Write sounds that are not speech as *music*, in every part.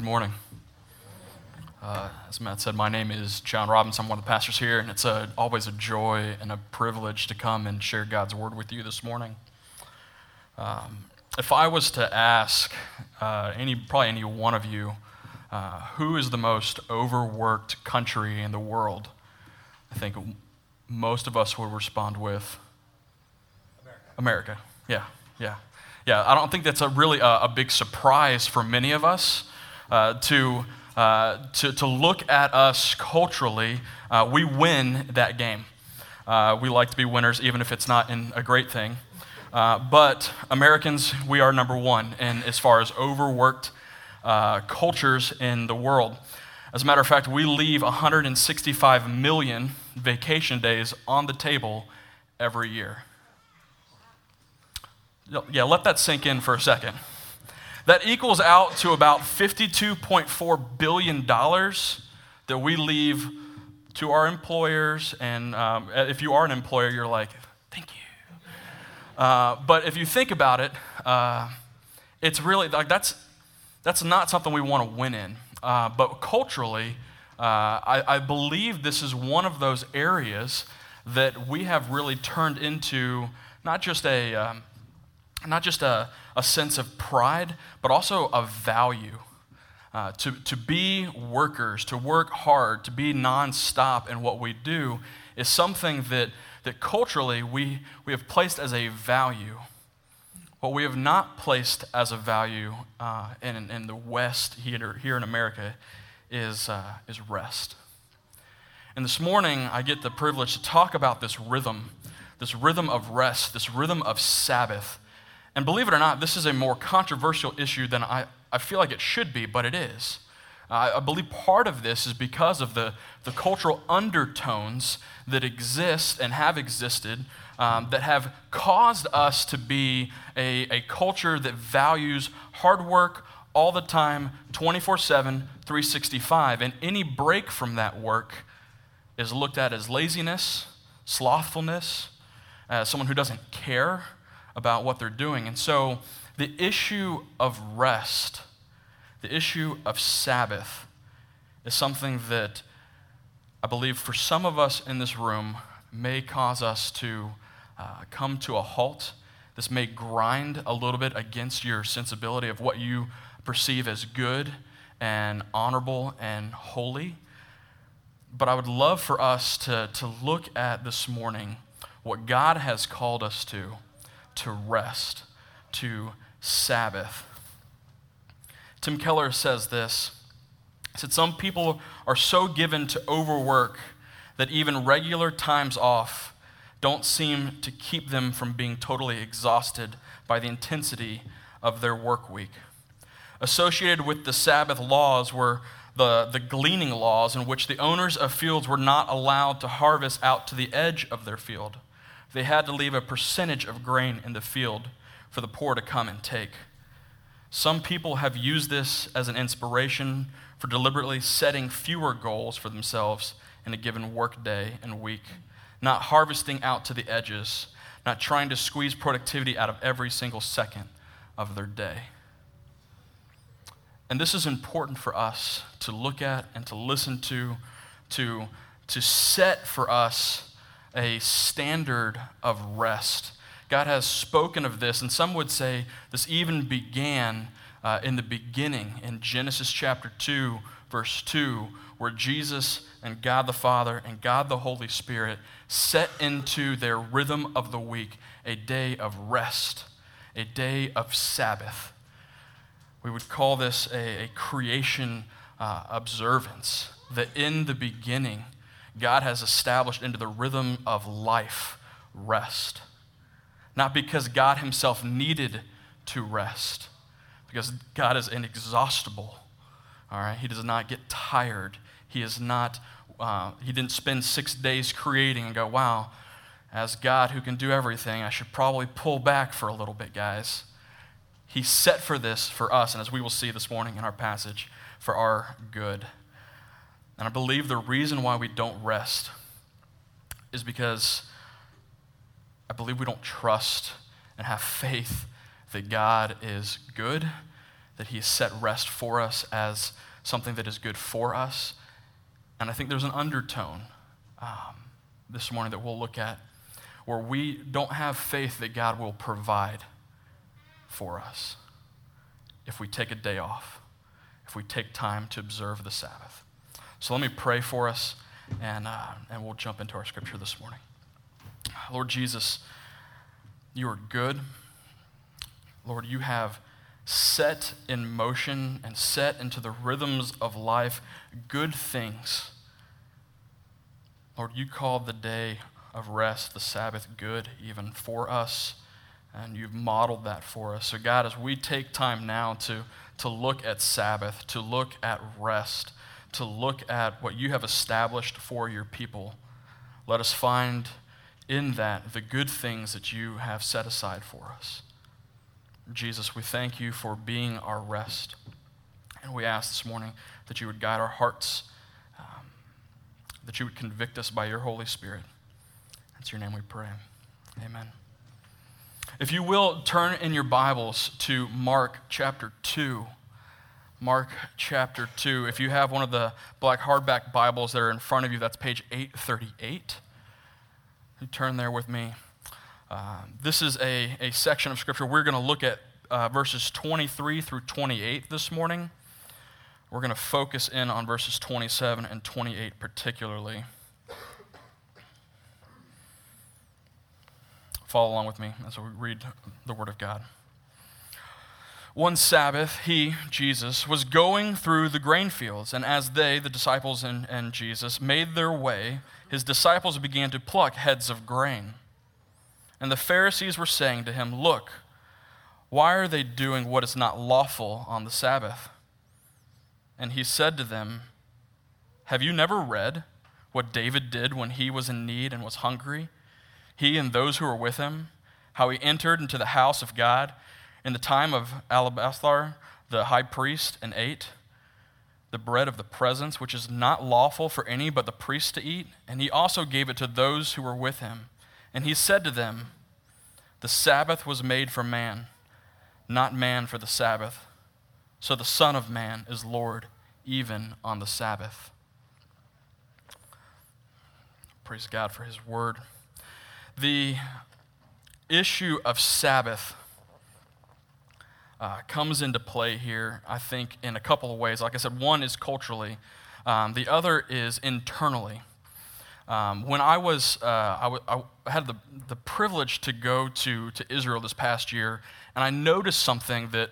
good morning. Uh, as Matt said, my name is John Robbins. I'm one of the pastors here, and it's a, always a joy and a privilege to come and share God's word with you this morning. Um, if I was to ask uh, any, probably any one of you, uh, who is the most overworked country in the world, I think most of us would respond with America. America. Yeah, yeah. Yeah, I don't think that's a really a, a big surprise for many of us uh, to, uh, to, to look at us culturally. Uh, we win that game. Uh, we like to be winners, even if it's not in a great thing. Uh, but Americans, we are number one in as far as overworked uh, cultures in the world. As a matter of fact, we leave 165 million vacation days on the table every year. Yeah, let that sink in for a second. That equals out to about $52.4 billion that we leave to our employers. And um, if you are an employer, you're like, thank you. Uh, but if you think about it, uh, it's really like that's, that's not something we want to win in. Uh, but culturally, uh, I, I believe this is one of those areas that we have really turned into not just a. Um, not just a, a sense of pride, but also a value. Uh, to, to be workers, to work hard, to be nonstop in what we do is something that, that culturally we, we have placed as a value. What we have not placed as a value uh, in, in the West, here, here in America, is, uh, is rest. And this morning, I get the privilege to talk about this rhythm, this rhythm of rest, this rhythm of Sabbath and believe it or not, this is a more controversial issue than I, I feel like it should be, but it is. Uh, I believe part of this is because of the, the cultural undertones that exist and have existed um, that have caused us to be a, a culture that values hard work all the time, 24 7, 365. And any break from that work is looked at as laziness, slothfulness, as someone who doesn't care about what they're doing. And so the issue of rest, the issue of Sabbath, is something that I believe for some of us in this room may cause us to uh, come to a halt. This may grind a little bit against your sensibility of what you perceive as good and honorable and holy. But I would love for us to, to look at this morning what God has called us to to rest, to Sabbath. Tim Keller says this. He said, Some people are so given to overwork that even regular times off don't seem to keep them from being totally exhausted by the intensity of their work week. Associated with the Sabbath laws were the, the gleaning laws, in which the owners of fields were not allowed to harvest out to the edge of their field they had to leave a percentage of grain in the field for the poor to come and take. Some people have used this as an inspiration for deliberately setting fewer goals for themselves in a given work day and week, not harvesting out to the edges, not trying to squeeze productivity out of every single second of their day. And this is important for us to look at and to listen to, to, to set for us a standard of rest. God has spoken of this, and some would say this even began uh, in the beginning in Genesis chapter 2, verse 2, where Jesus and God the Father and God the Holy Spirit set into their rhythm of the week a day of rest, a day of Sabbath. We would call this a, a creation uh, observance, that in the beginning, God has established into the rhythm of life rest. Not because God Himself needed to rest, because God is inexhaustible. All right, He does not get tired. He is not. Uh, he didn't spend six days creating and go, "Wow, as God who can do everything, I should probably pull back for a little bit, guys." He set for this for us, and as we will see this morning in our passage, for our good. And I believe the reason why we don't rest is because I believe we don't trust and have faith that God is good, that He has set rest for us as something that is good for us. And I think there's an undertone um, this morning that we'll look at where we don't have faith that God will provide for us if we take a day off, if we take time to observe the Sabbath. So let me pray for us, and, uh, and we'll jump into our scripture this morning. Lord Jesus, you are good. Lord, you have set in motion and set into the rhythms of life good things. Lord, you called the day of rest, the Sabbath, good even for us, and you've modeled that for us. So, God, as we take time now to, to look at Sabbath, to look at rest, to look at what you have established for your people, let us find in that the good things that you have set aside for us. Jesus, we thank you for being our rest. And we ask this morning that you would guide our hearts, um, that you would convict us by your Holy Spirit. It's your name we pray. Amen. If you will, turn in your Bibles to Mark chapter 2. Mark chapter 2. If you have one of the black hardback Bibles that are in front of you, that's page 838. You turn there with me. Uh, this is a, a section of Scripture. We're going to look at uh, verses 23 through 28 this morning. We're going to focus in on verses 27 and 28 particularly. Follow along with me as we read the Word of God. One Sabbath, he, Jesus, was going through the grain fields, and as they, the disciples and, and Jesus, made their way, his disciples began to pluck heads of grain. And the Pharisees were saying to him, Look, why are they doing what is not lawful on the Sabbath? And he said to them, Have you never read what David did when he was in need and was hungry? He and those who were with him, how he entered into the house of God in the time of Abiathar, the high priest, and ate the bread of the presence, which is not lawful for any but the priest to eat. And he also gave it to those who were with him. And he said to them, The Sabbath was made for man, not man for the Sabbath. So the Son of Man is Lord even on the Sabbath. Praise God for his word. The issue of Sabbath uh, comes into play here, I think, in a couple of ways. Like I said, one is culturally, um, the other is internally. Um, when I was, uh, I, w- I had the, the privilege to go to, to Israel this past year, and I noticed something that,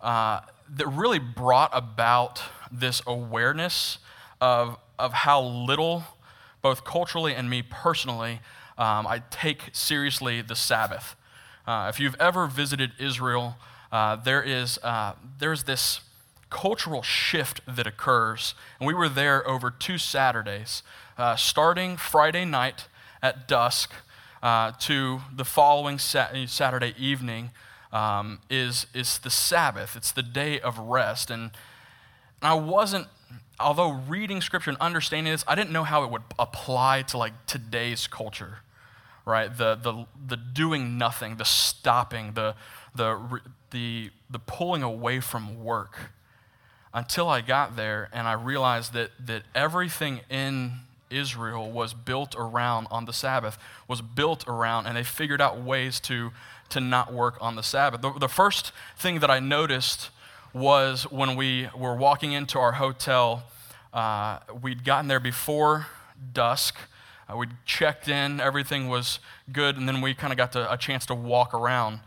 uh, that really brought about this awareness of, of how little, both culturally and me personally, um, I take seriously the Sabbath. Uh, if you've ever visited Israel, uh, there is, uh, there's this cultural shift that occurs. And we were there over two Saturdays, uh, starting Friday night at dusk uh, to the following Saturday evening um, is, is the Sabbath. It's the day of rest. And, and I wasn't, although reading scripture and understanding this, I didn't know how it would apply to like today's culture, right? The, the, the doing nothing, the stopping, the, the, the, the pulling away from work until I got there and I realized that, that everything in Israel was built around on the Sabbath, was built around, and they figured out ways to, to not work on the Sabbath. The, the first thing that I noticed was when we were walking into our hotel, uh, we'd gotten there before dusk. Uh, we'd checked in, everything was good, and then we kind of got to, a chance to walk around.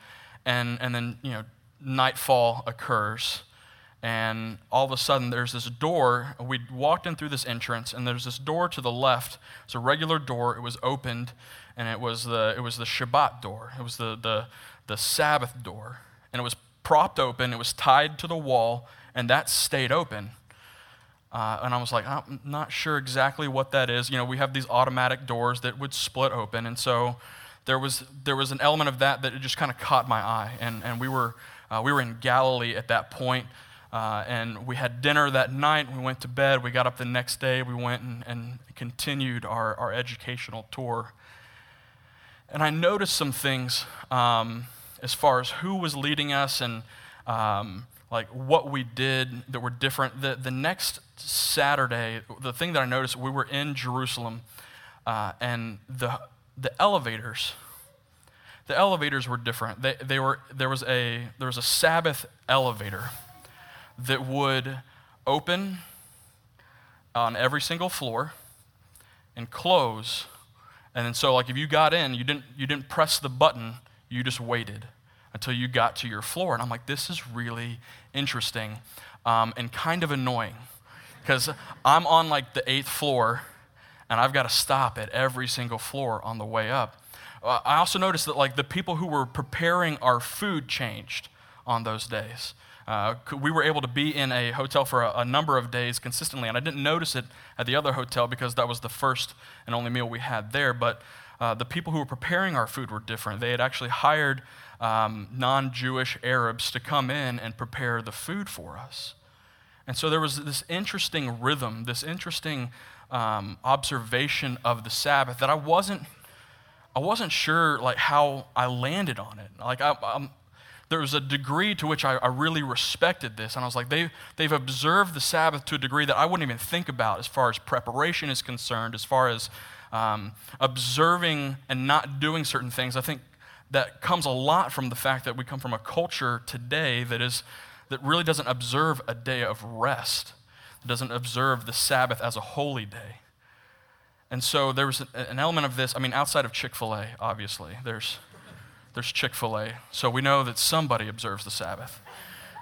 And, and then, you know, nightfall occurs. And all of a sudden there's this door. We walked in through this entrance and there's this door to the left. It's a regular door. It was opened and it was the it was the shabbat door. It was the the, the sabbath door. And it was propped open. It was tied to the wall and that stayed open. Uh, and i was like i'm not sure exactly what that is. You know we have these automatic doors that would split open. And so there was there was an element of that that just kind of caught my eye and and we were uh, we were in galilee at that point uh, and we had dinner that night. We went to bed. We got up the next day. We went and, and continued our, our educational tour. And I noticed some things um, as far as who was leading us and um, like what we did that were different. The, the next Saturday, the thing that I noticed, we were in Jerusalem, uh, and the, the elevators, the elevators were different. They, they were, there, was a, there was a Sabbath elevator that would open on every single floor and close. And then so like if you got in, you didn't, you didn't press the button, you just waited until you got to your floor. And I'm like, this is really interesting um, and kind of annoying because I'm on like the eighth floor and I've got to stop at every single floor on the way up. Uh, I also noticed that like the people who were preparing our food changed on those days. Uh, we were able to be in a hotel for a, a, number of days consistently, and I didn't notice it at the other hotel because that was the first and only meal we had there. But uh, the people who were preparing our food were different. They had actually hired um, non Jewish Arabs to come in and prepare the food for us. And so there was this interesting rhythm, this interesting um, observation of the Sabbath that I wasn't, I wasn't sure like how I landed on it. Like I, I'm, there was a degree to which I, I, really respected this. And I was like, they, they've observed the Sabbath to a degree that I wouldn't even think about as far as preparation is concerned, as far as um, observing and not doing certain things. I think that comes a lot from the fact that we come from a culture today that, is, that really doesn't observe a day of rest, doesn't observe the Sabbath as a holy day. And so there was an element of this, I mean, outside of Chick fil A, obviously, there's there's Chick fil A. So we know that somebody observes the Sabbath,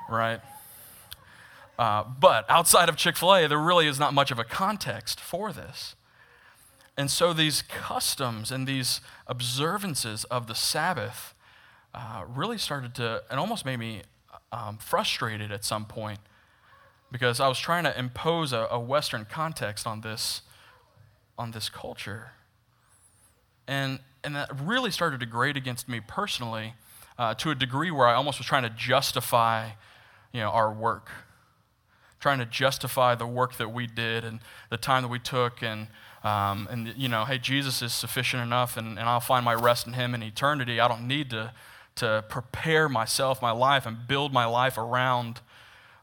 right? Uh, but outside of Chick fil A, there really is not much of a context for this. And so these customs and these observances of the Sabbath uh, really started to, and almost made me um, frustrated at some point because I was trying to impose a, a Western context on this, on this culture. And and that really started to grate against me personally uh, to a degree where I almost was trying to justify, you know, our work, trying to justify the work that we did and the time that we took, and um, and you know, hey, Jesus is sufficient enough, and, and I'll find my rest in Him in eternity. I don't need to to prepare myself, my life, and build my life around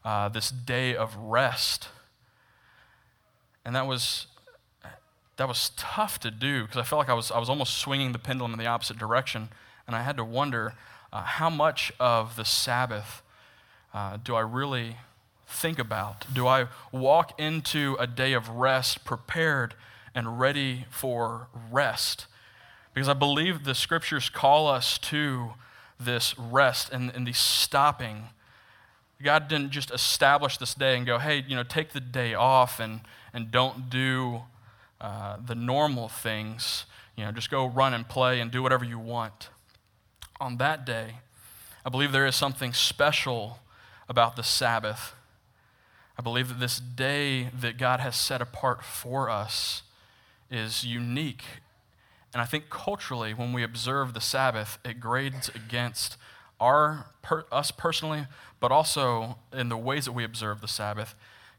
uh, this day of rest. And that was that was tough to do because I felt like I was, I was almost swinging the pendulum in the opposite direction. And I had to wonder uh, how much of the Sabbath uh, do I really think about? Do I walk into a day of rest prepared and ready for rest? Because I believe the scriptures call us to this rest and, and the stopping. God didn't just establish this day and go, hey, you know, take the day off and, and don't do uh, the normal things, you know, just go run and play and do whatever you want. On that day, I believe there is something special about the Sabbath. I believe that this day that God has set apart for us is unique. And I think culturally, when we observe the Sabbath, it grades against our, per, us personally, but also in the ways that we observe the Sabbath,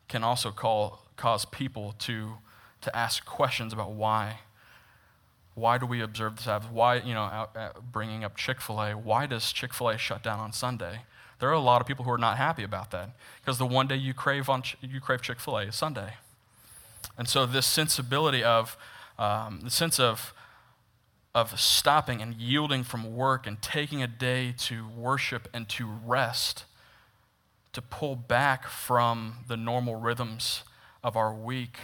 can also call, cause people to to ask questions about why. Why do we observe the Sabbath? Why, you know, out, out bringing up Chick fil A, why does Chick fil A shut down on Sunday? There are a lot of people who are not happy about that because the one day you crave, on, you crave Chick fil A is Sunday. And so, this sensibility of, um, the sense of, of stopping and yielding from work and taking a day to worship and to rest, to pull back from the normal rhythms of our week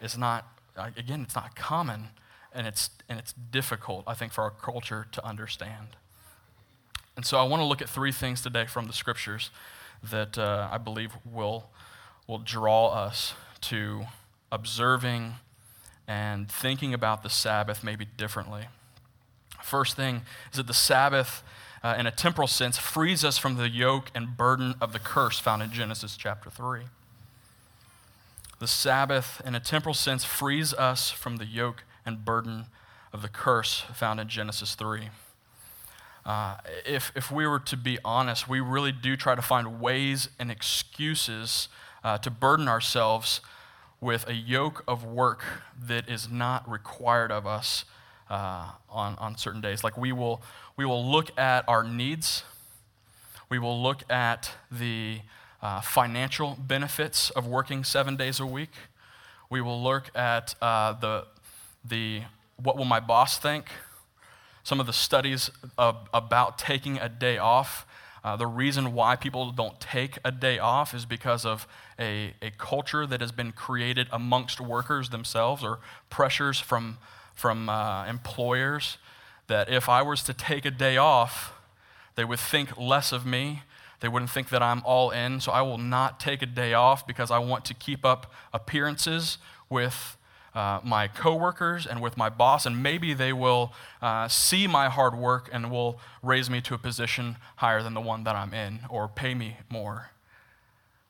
is not, again, it's not common and it's, and it's difficult, I think, for our culture to understand. And so I want to look at three things today from the scriptures that uh, I believe will, will draw us to observing and thinking about the Sabbath maybe differently. First thing is that the Sabbath, uh, in a temporal sense, frees us from the yoke and burden of the curse found in Genesis chapter 3. The Sabbath, in a temporal sense, frees us from the yoke and burden of the curse found in Genesis 3. Uh, if, if we were to be honest, we really do try to find ways and excuses uh, to burden ourselves with a yoke of work that is not required of us uh, on, on certain days. Like we will, we will look at our needs, We will look at the uh, financial benefits of working seven days a week. We will look at uh, the, the what will my boss think, some of the studies of, about taking a day off. Uh, the reason why people don't take a day off is because of a, a culture that has been created amongst workers themselves or pressures from, from uh, employers that if I was to take a day off, they would think less of me. They wouldn't think that I'm all in. So I will not take a day off because I want to keep up appearances with uh, my coworkers and with my boss, and maybe they will uh, see my hard work and will raise me to a position higher than the one that I'm in or pay me more.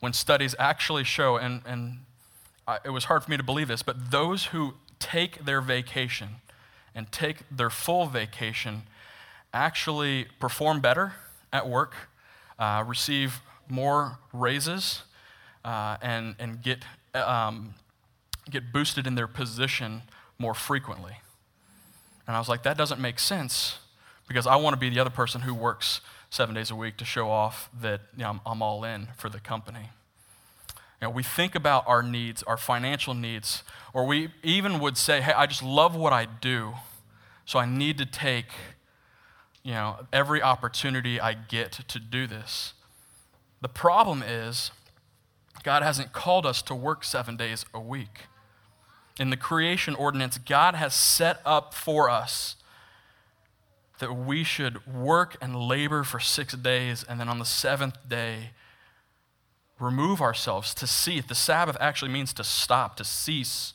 When studies actually show, and, and I, it was hard for me to believe this, but those who take their vacation and take their full vacation actually perform better at work, uh, receive more raises, uh, and, and get um, get boosted in their position more frequently. And I was like, that doesn't make sense because I want to be the other person who works seven days a week to show off that you know, I'm, I'm all in for the company. You know, we think about our needs, our financial needs, or we even would say, hey, I just love what I do, so I need to take you know, every opportunity I get to do this. The problem is, God hasn't called us to work seven days a week in the creation ordinance, God has set up for us that we should work and labor for six days, and then on the seventh day, remove ourselves to cease. The Sabbath actually means to stop, to cease,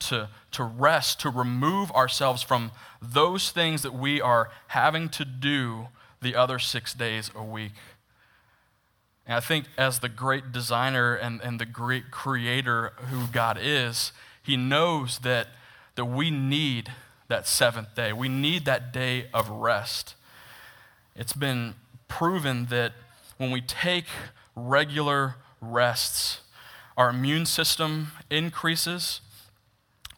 to, to rest, to remove ourselves from those things that we are having to do the other six days a week. And I think, as the great designer and, and the great creator who God is, he knows that, that we need that seventh day. We need that day of rest. It's been proven that when we take regular rests, our immune system increases,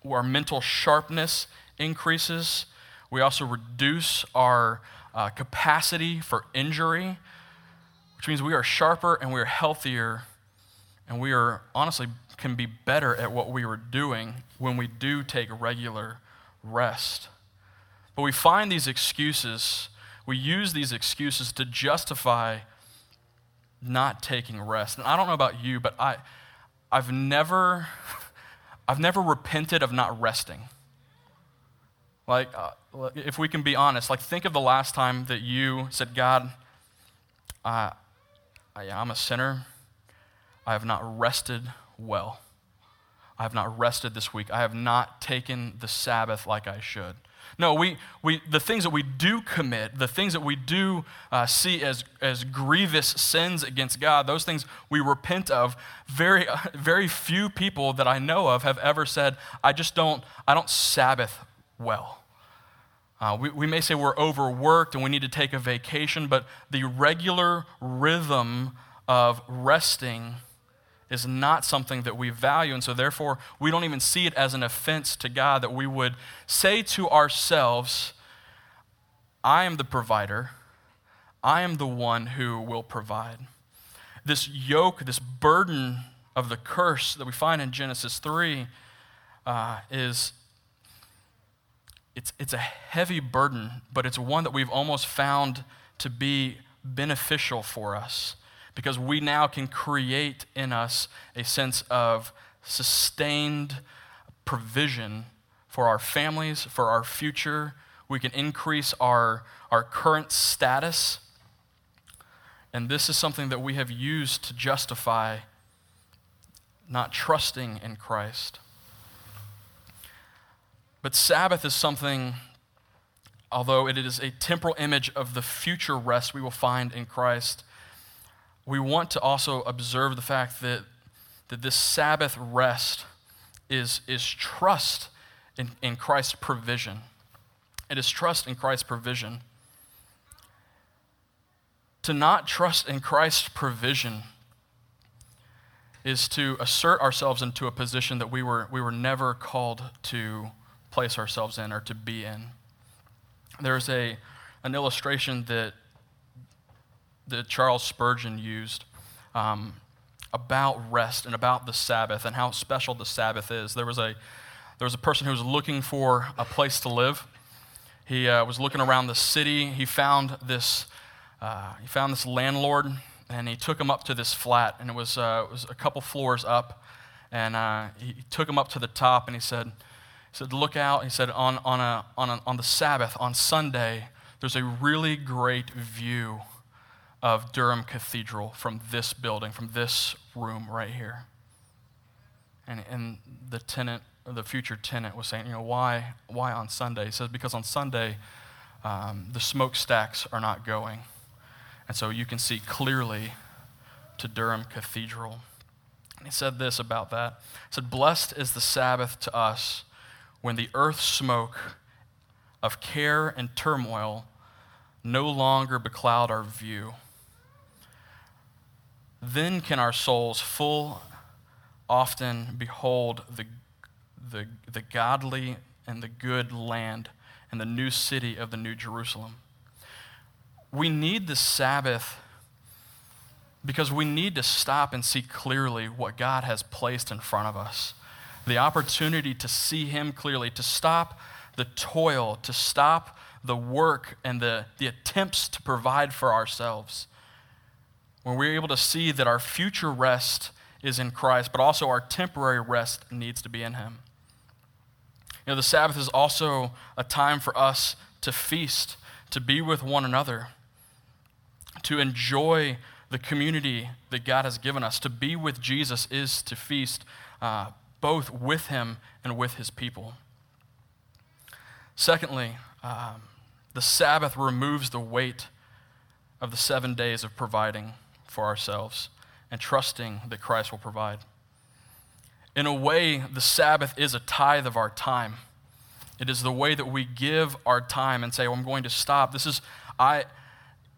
our mental sharpness increases. We also reduce our uh, capacity for injury, which means we are sharper and we are healthier, and we are honestly can be better at what we were doing when we do take regular rest. But we find these excuses, we use these excuses to justify not taking rest. And I don't know about you, but I, I've never, *laughs* I've never repented of not resting. Like, uh, if we can be honest, like, think of the last time that you said, God, uh, I, I'm a sinner. I have not rested well. I have not rested this week. I have not taken the Sabbath like I should. No, we, we, the things that we do commit, the things that we do uh, see as, as grievous sins against God, those things we repent of, very, *laughs* very few people that I know of have ever said, I just don't, I don't Sabbath well. Uh, we, we may say we're overworked and we need to take a vacation, but the regular rhythm of resting is not something that we value. And so, therefore, we don't even see it as an offense to God that we would say to ourselves, I am the provider, I am the one who will provide. This yoke, this burden of the curse that we find in Genesis 3 uh, is. It's, it's a heavy burden, but it's one that we've almost found to be beneficial for us because we now can create in us a sense of sustained provision for our families, for our future. We can increase our, our current status. And this is something that we have used to justify not trusting in Christ. But Sabbath is something, although it is a temporal image of the future rest we will find in Christ, we want to also observe the fact that, that this Sabbath rest is, is trust in, in Christ's provision. It is trust in Christ's provision. To not trust in Christ's provision is to assert ourselves into a position that we were, we were never called to place ourselves in or to be in. There's a, an illustration that that Charles Spurgeon used um, about rest and about the Sabbath and how special the Sabbath is. There was a, there was a person who was looking for a place to live. He uh, was looking around the city. He found this, uh, he found this landlord, and he took him up to this flat, and it was, uh, it was a couple floors up. And uh, he took him up to the top, and he said, he said, look out. He said, on, on, a, on, a, on the Sabbath, on Sunday, there's a really great view of Durham Cathedral from this building, from this room right here. And, and the tenant, the future tenant was saying, you know, why, why on Sunday? He says, because on Sunday, um, the smokestacks are not going. And so you can see clearly to Durham Cathedral. And he said this about that. He said, Blessed is the Sabbath to us when the earth smoke of care and turmoil no longer becloud our view. Then can our souls full often behold the, the, the godly and the good land and the new city of the New Jerusalem. We need the Sabbath because we need to stop and see clearly what God has placed in front of us. The opportunity to see Him clearly, to stop the toil, to stop the work and the, the attempts to provide for ourselves. When we're able to see that our future rest is in Christ, but also our temporary rest needs to be in Him. You know, the Sabbath is also a time for us to feast, to be with one another, to enjoy the community that God has given us. To be with Jesus is to feast uh, both with Him and with His people. Secondly, um, the Sabbath removes the weight of the seven days of providing for ourselves and trusting that Christ will provide. In a way, the Sabbath is a tithe of our time. It is the way that we give our time and say, I'm going to stop. This is, I,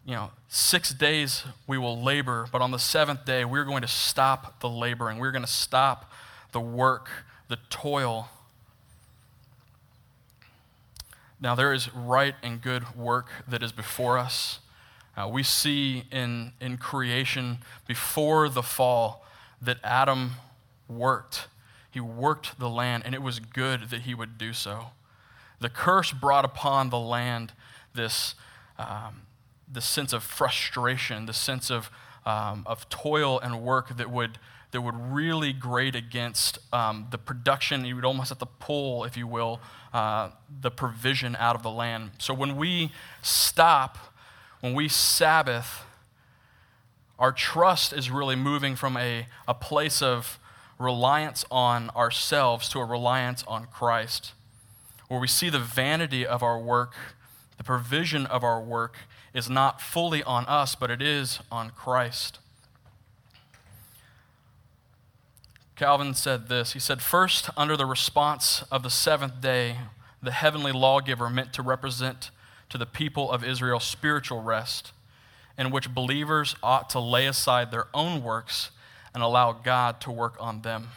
you know, six days we will labor, but on the seventh day, we're going to stop the laboring. We're going to stop the work, the toil. Now, there is right and good work that is before us. Uh, we see in, in creation before the fall that Adam worked. He worked the land, and it was good that he would do so. The curse brought upon the land this, um, this sense of frustration, the sense of, um, of toil and work that would, that would really grate against um, the production. You would almost have to pull, if you will, uh, the provision out of the land. So when we stop, when we Sabbath, our trust is really moving from a, a place of reliance on ourselves to a reliance on Christ where we see the vanity of our work, the provision of our work is not fully on us, but it is on Christ. Calvin said this. He said, First, under the response of the seventh day, the heavenly lawgiver meant to represent to the people of Israel spiritual rest, in which believers ought to lay aside their own works and allow God to work on them.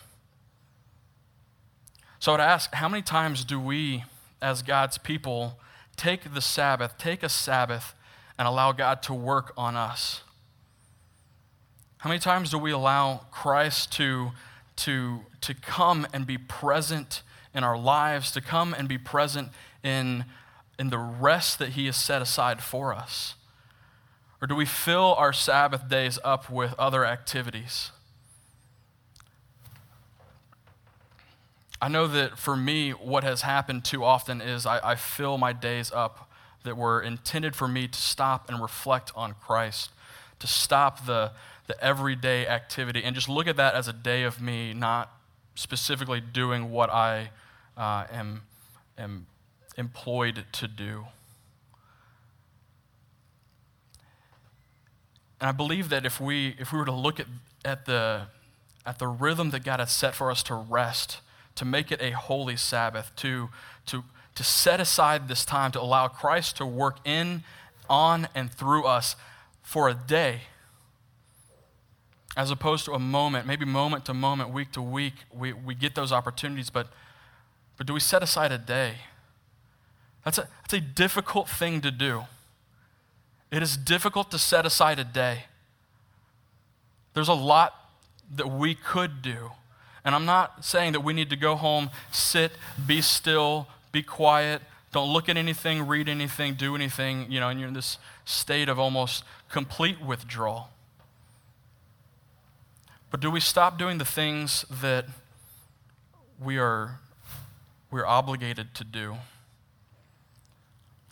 So I would ask, how many times do we, as God's people, take the Sabbath, take a Sabbath, and allow God to work on us? How many times do we allow Christ to, to, to come and be present in our lives, to come and be present in, in the rest that He has set aside for us? Or do we fill our Sabbath days up with other activities? I know that for me, what has happened too often is I, I fill my days up that were intended for me to stop and reflect on Christ, to stop the, the everyday activity and just look at that as a day of me not specifically doing what I uh, am, am employed to do. And I believe that if we, if we were to look at, at, the, at the rhythm that God has set for us to rest, to make it a holy Sabbath, to, to, to set aside this time to allow Christ to work in, on, and through us for a day, as opposed to a moment, maybe moment to moment, week to week, we, we get those opportunities, but, but do we set aside a day? That's a, that's a difficult thing to do. It is difficult to set aside a day. There's a lot that we could do. And I'm not saying that we need to go home, sit, be still, be quiet, don't look at anything, read anything, do anything, you know, and you're in this state of almost complete withdrawal. But do we stop doing the things that we are we're obligated to do?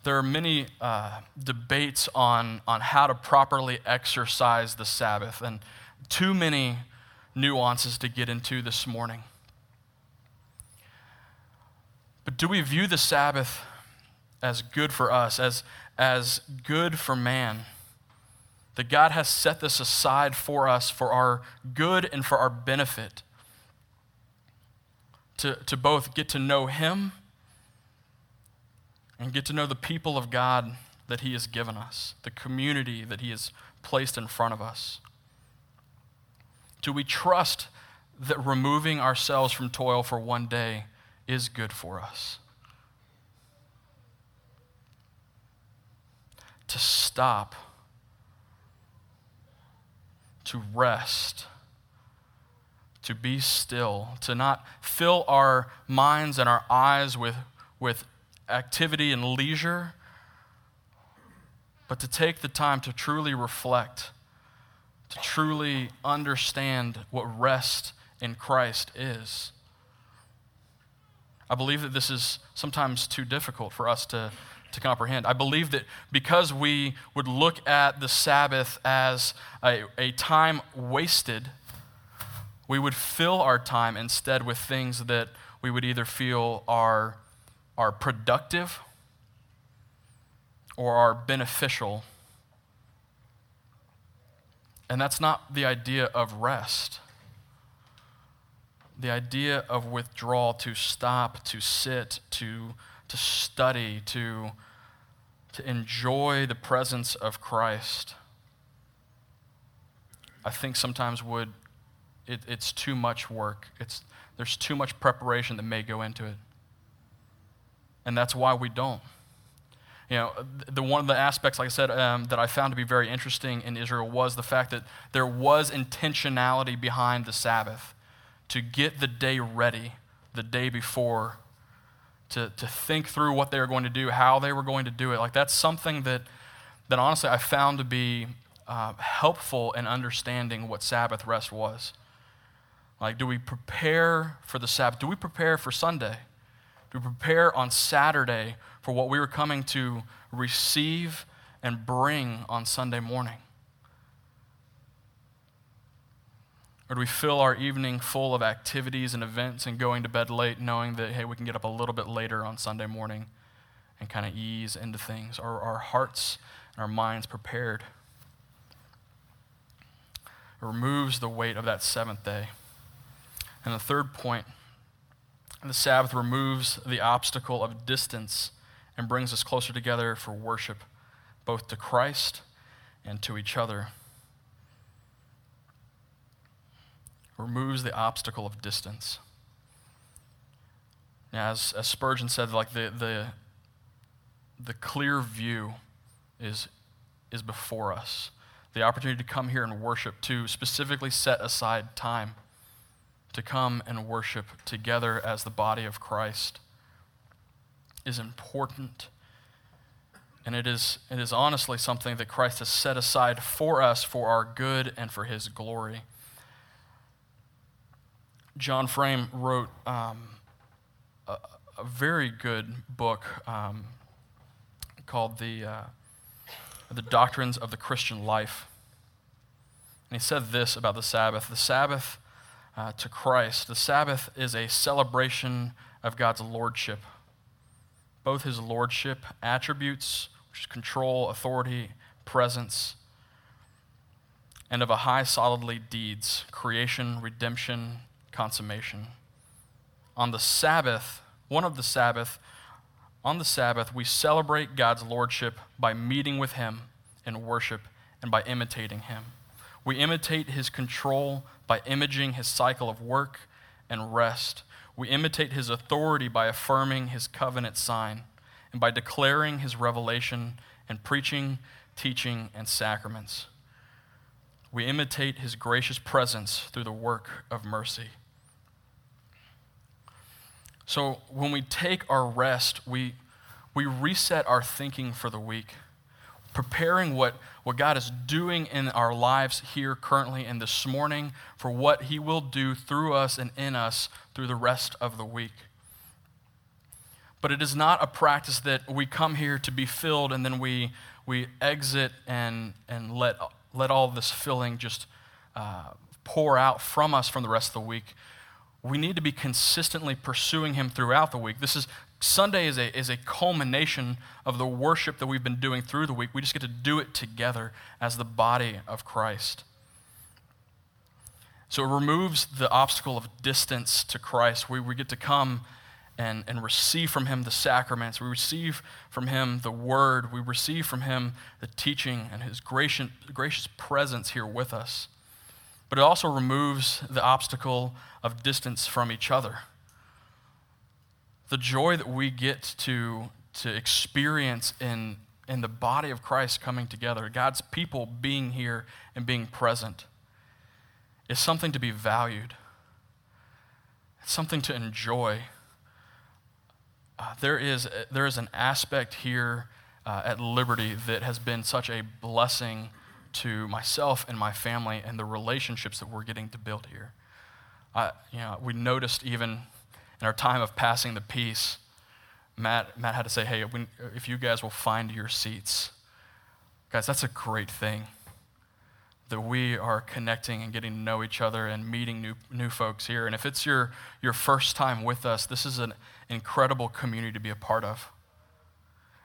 There are many uh, debates on, on how to properly exercise the Sabbath, and too many nuances to get into this morning. But do we view the Sabbath as good for us, as, as good for man? That God has set this aside for us for our good and for our benefit. To, to both get to know Him and get to know the people of God that He has given us, the community that He has placed in front of us. Do we trust that removing ourselves from toil for one day is good for us? To stop, to rest, to be still, to not fill our minds and our eyes with, with activity and leisure, but to take the time to truly reflect to truly understand what rest in Christ is. I believe that this is sometimes too difficult for us to, to comprehend. I believe that because we would look at the Sabbath as a, a time wasted, we would fill our time instead with things that we would either feel are, are productive or are beneficial and that's not the idea of rest. The idea of withdrawal, to stop, to sit, to, to study, to, to enjoy the presence of Christ, I think sometimes would, it, it's too much work. It's, there's too much preparation that may go into it. And that's why we don't. You know, the, one of the aspects, like I said, um, that I found to be very interesting in Israel was the fact that there was intentionality behind the Sabbath to get the day ready the day before, to, to think through what they were going to do, how they were going to do it. Like, that's something that, that honestly I found to be uh, helpful in understanding what Sabbath rest was. Like, do we prepare for the Sabbath? Do we prepare for Sunday? We prepare on Saturday for what we were coming to receive and bring on Sunday morning? Or do we fill our evening full of activities and events and going to bed late, knowing that, hey, we can get up a little bit later on Sunday morning and kind of ease into things? Are our hearts and our minds prepared? It removes the weight of that seventh day. And the third point the Sabbath removes the obstacle of distance and brings us closer together for worship, both to Christ and to each other. Removes the obstacle of distance. Now, as, as Spurgeon said, like the, the, the clear view is, is before us. The opportunity to come here and worship, to specifically set aside time to come and worship together as the body of Christ is important. And it is, it is honestly something that Christ has set aside for us for our good and for his glory. John Frame wrote um, a, a, very good book um, called the, uh, the Doctrines of the Christian Life. And he said this about the Sabbath The Sabbath uh, to Christ, the Sabbath is a celebration of God's lordship both his lordship attributes, which is control, authority, presence, and of a high solidly deeds, creation, redemption, consummation. On the Sabbath, one of the Sabbath, on the Sabbath, we celebrate God's lordship by meeting with him in worship and by imitating him. We imitate his control by imaging his cycle of work and rest we imitate his authority by affirming his covenant sign and by declaring his revelation and preaching teaching, and sacraments. We imitate his gracious presence through the work of mercy. So when we take our rest, we, we reset our thinking for the week, preparing what, what God is doing in our lives here currently and this morning for what he will do through us and in us through the rest of the week. But it is not a practice that we come here to be filled and then we, we exit and, and let, let all this filling just uh, pour out from us from the rest of the week. We need to be consistently pursuing Him throughout the week. This is Sunday is a, is a culmination of the worship that we've been doing through the week. We just get to do it together as the body of Christ. So it removes the obstacle of distance to Christ. We, we get to come and, and receive from him the sacraments. We receive from him the word. We receive from him the teaching and his gracious, gracious presence here with us. But it also removes the obstacle of distance from each other. The joy that we get to, to experience in, in the body of Christ coming together, God's people being here and being present, is something to be valued. It's something to enjoy uh, there, is, there is an aspect here uh, at Liberty that has been such a blessing to myself and my family and the relationships that we're getting to build here. Uh, you know, we noticed even in our time of passing the peace, Matt, Matt had to say, hey, if you guys will find your seats, guys, that's a great thing that we are connecting and getting to know each other and meeting new, new folks here. And if it's your, your first time with us, this is an incredible community to be a part of.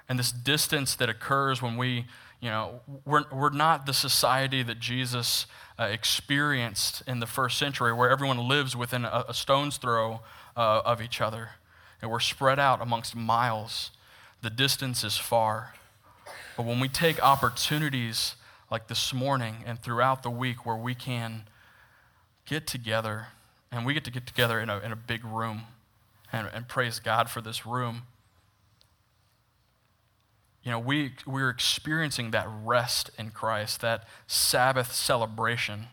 And this distance that occurs when we, you know, we're, we're not the society that Jesus uh, experienced in the first century where everyone lives within a, a stone's throw uh, of each other. And we're spread out amongst miles. The distance is far. But when we take opportunities like this morning and throughout the week where we can get together and we get to get together in a, in a big room and, and praise God for this room. You know, we, we're experiencing that rest in Christ, that Sabbath celebration.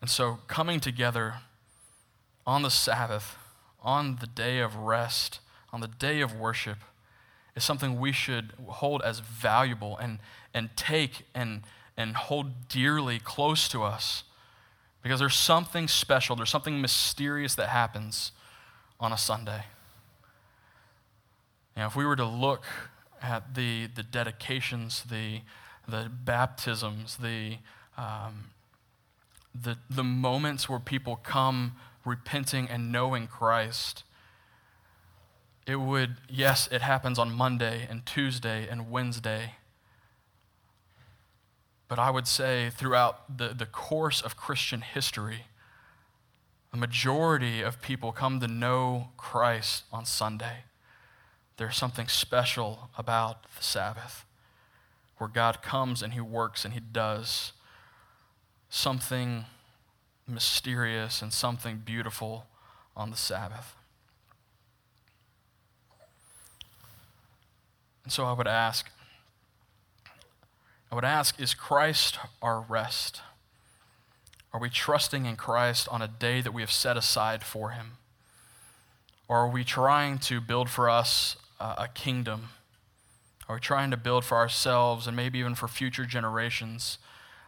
And so, coming together on the Sabbath, on the day of rest, on the day of worship, is something we should hold as valuable and, and take and, and hold dearly close to us because there's something special, there's something mysterious that happens on a Sunday. Now, if we were to look at the, the dedications, the, the baptisms, the, um, the, the moments where people come repenting and knowing Christ, it would, yes, it happens on Monday and Tuesday and Wednesday. But I would say throughout the, the course of Christian history, the majority of people come to know Christ on Sunday. There's something special about the Sabbath where God comes and He works and He does something mysterious and something beautiful on the Sabbath. And so I would ask, I would ask, is Christ our rest? Are we trusting in Christ on a day that we have set aside for him? Or are we trying to build for us a kingdom? Are we trying to build for ourselves and maybe even for future generations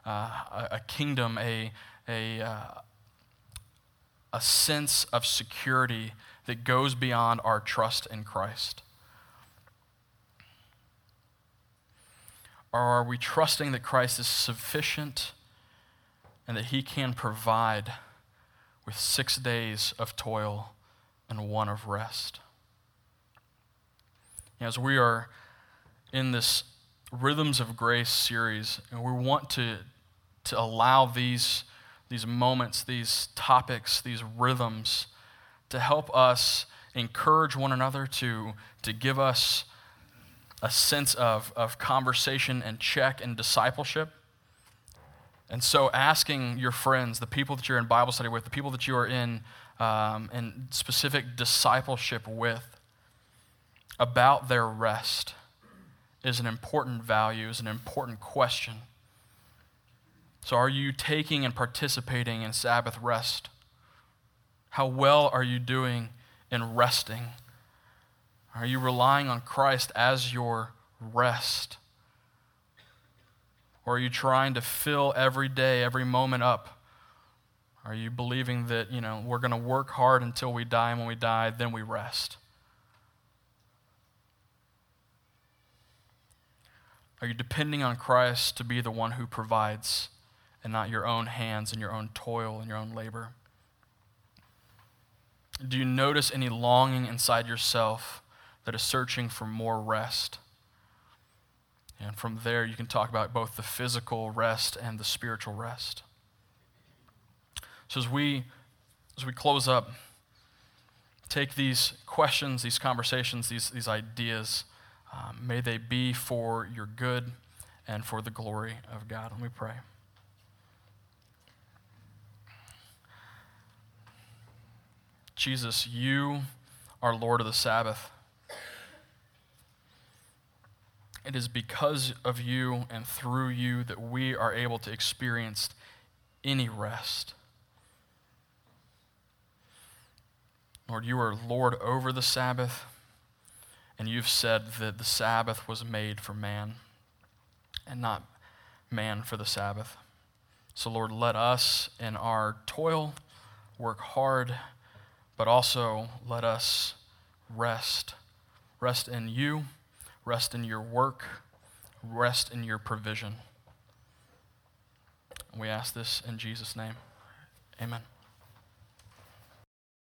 uh, a, a, kingdom, a, a, uh, a sense of security that goes beyond our trust in Christ? Or are we trusting that Christ is sufficient and that he can provide with six days of toil and one of rest? As we are in this Rhythms of Grace series, and we want to, to allow these, these moments, these topics, these rhythms to help us encourage one another, to, to give us a sense of, of conversation and check and discipleship. And so, asking your friends, the people that you're in Bible study with, the people that you are in, um, in specific discipleship with, about their rest is an important value, is an important question. So, are you taking and participating in Sabbath rest? How well are you doing in resting? Are you relying on Christ as your rest? Or are you trying to fill every day, every moment up? Are you believing that, you know, we're going to work hard until we die, and when we die, then we rest? Are you depending on Christ to be the one who provides and not your own hands and your own toil and your own labor? Do you notice any longing inside yourself that is searching for more rest? And from there, you can talk about both the physical rest and the spiritual rest. So as we as we close up, take these questions, these conversations, these, these ideas, um, may they be for your good and for the glory of God. Let me pray. Jesus, you are Lord of the Sabbath. It is because of you and through you that we are able to experience any rest. Lord, you are Lord over the Sabbath, and you've said that the Sabbath was made for man and not man for the Sabbath. So, Lord, let us in our toil work hard, but also let us rest. Rest in you rest in your work, rest in your provision. We ask this in Jesus' name. Amen.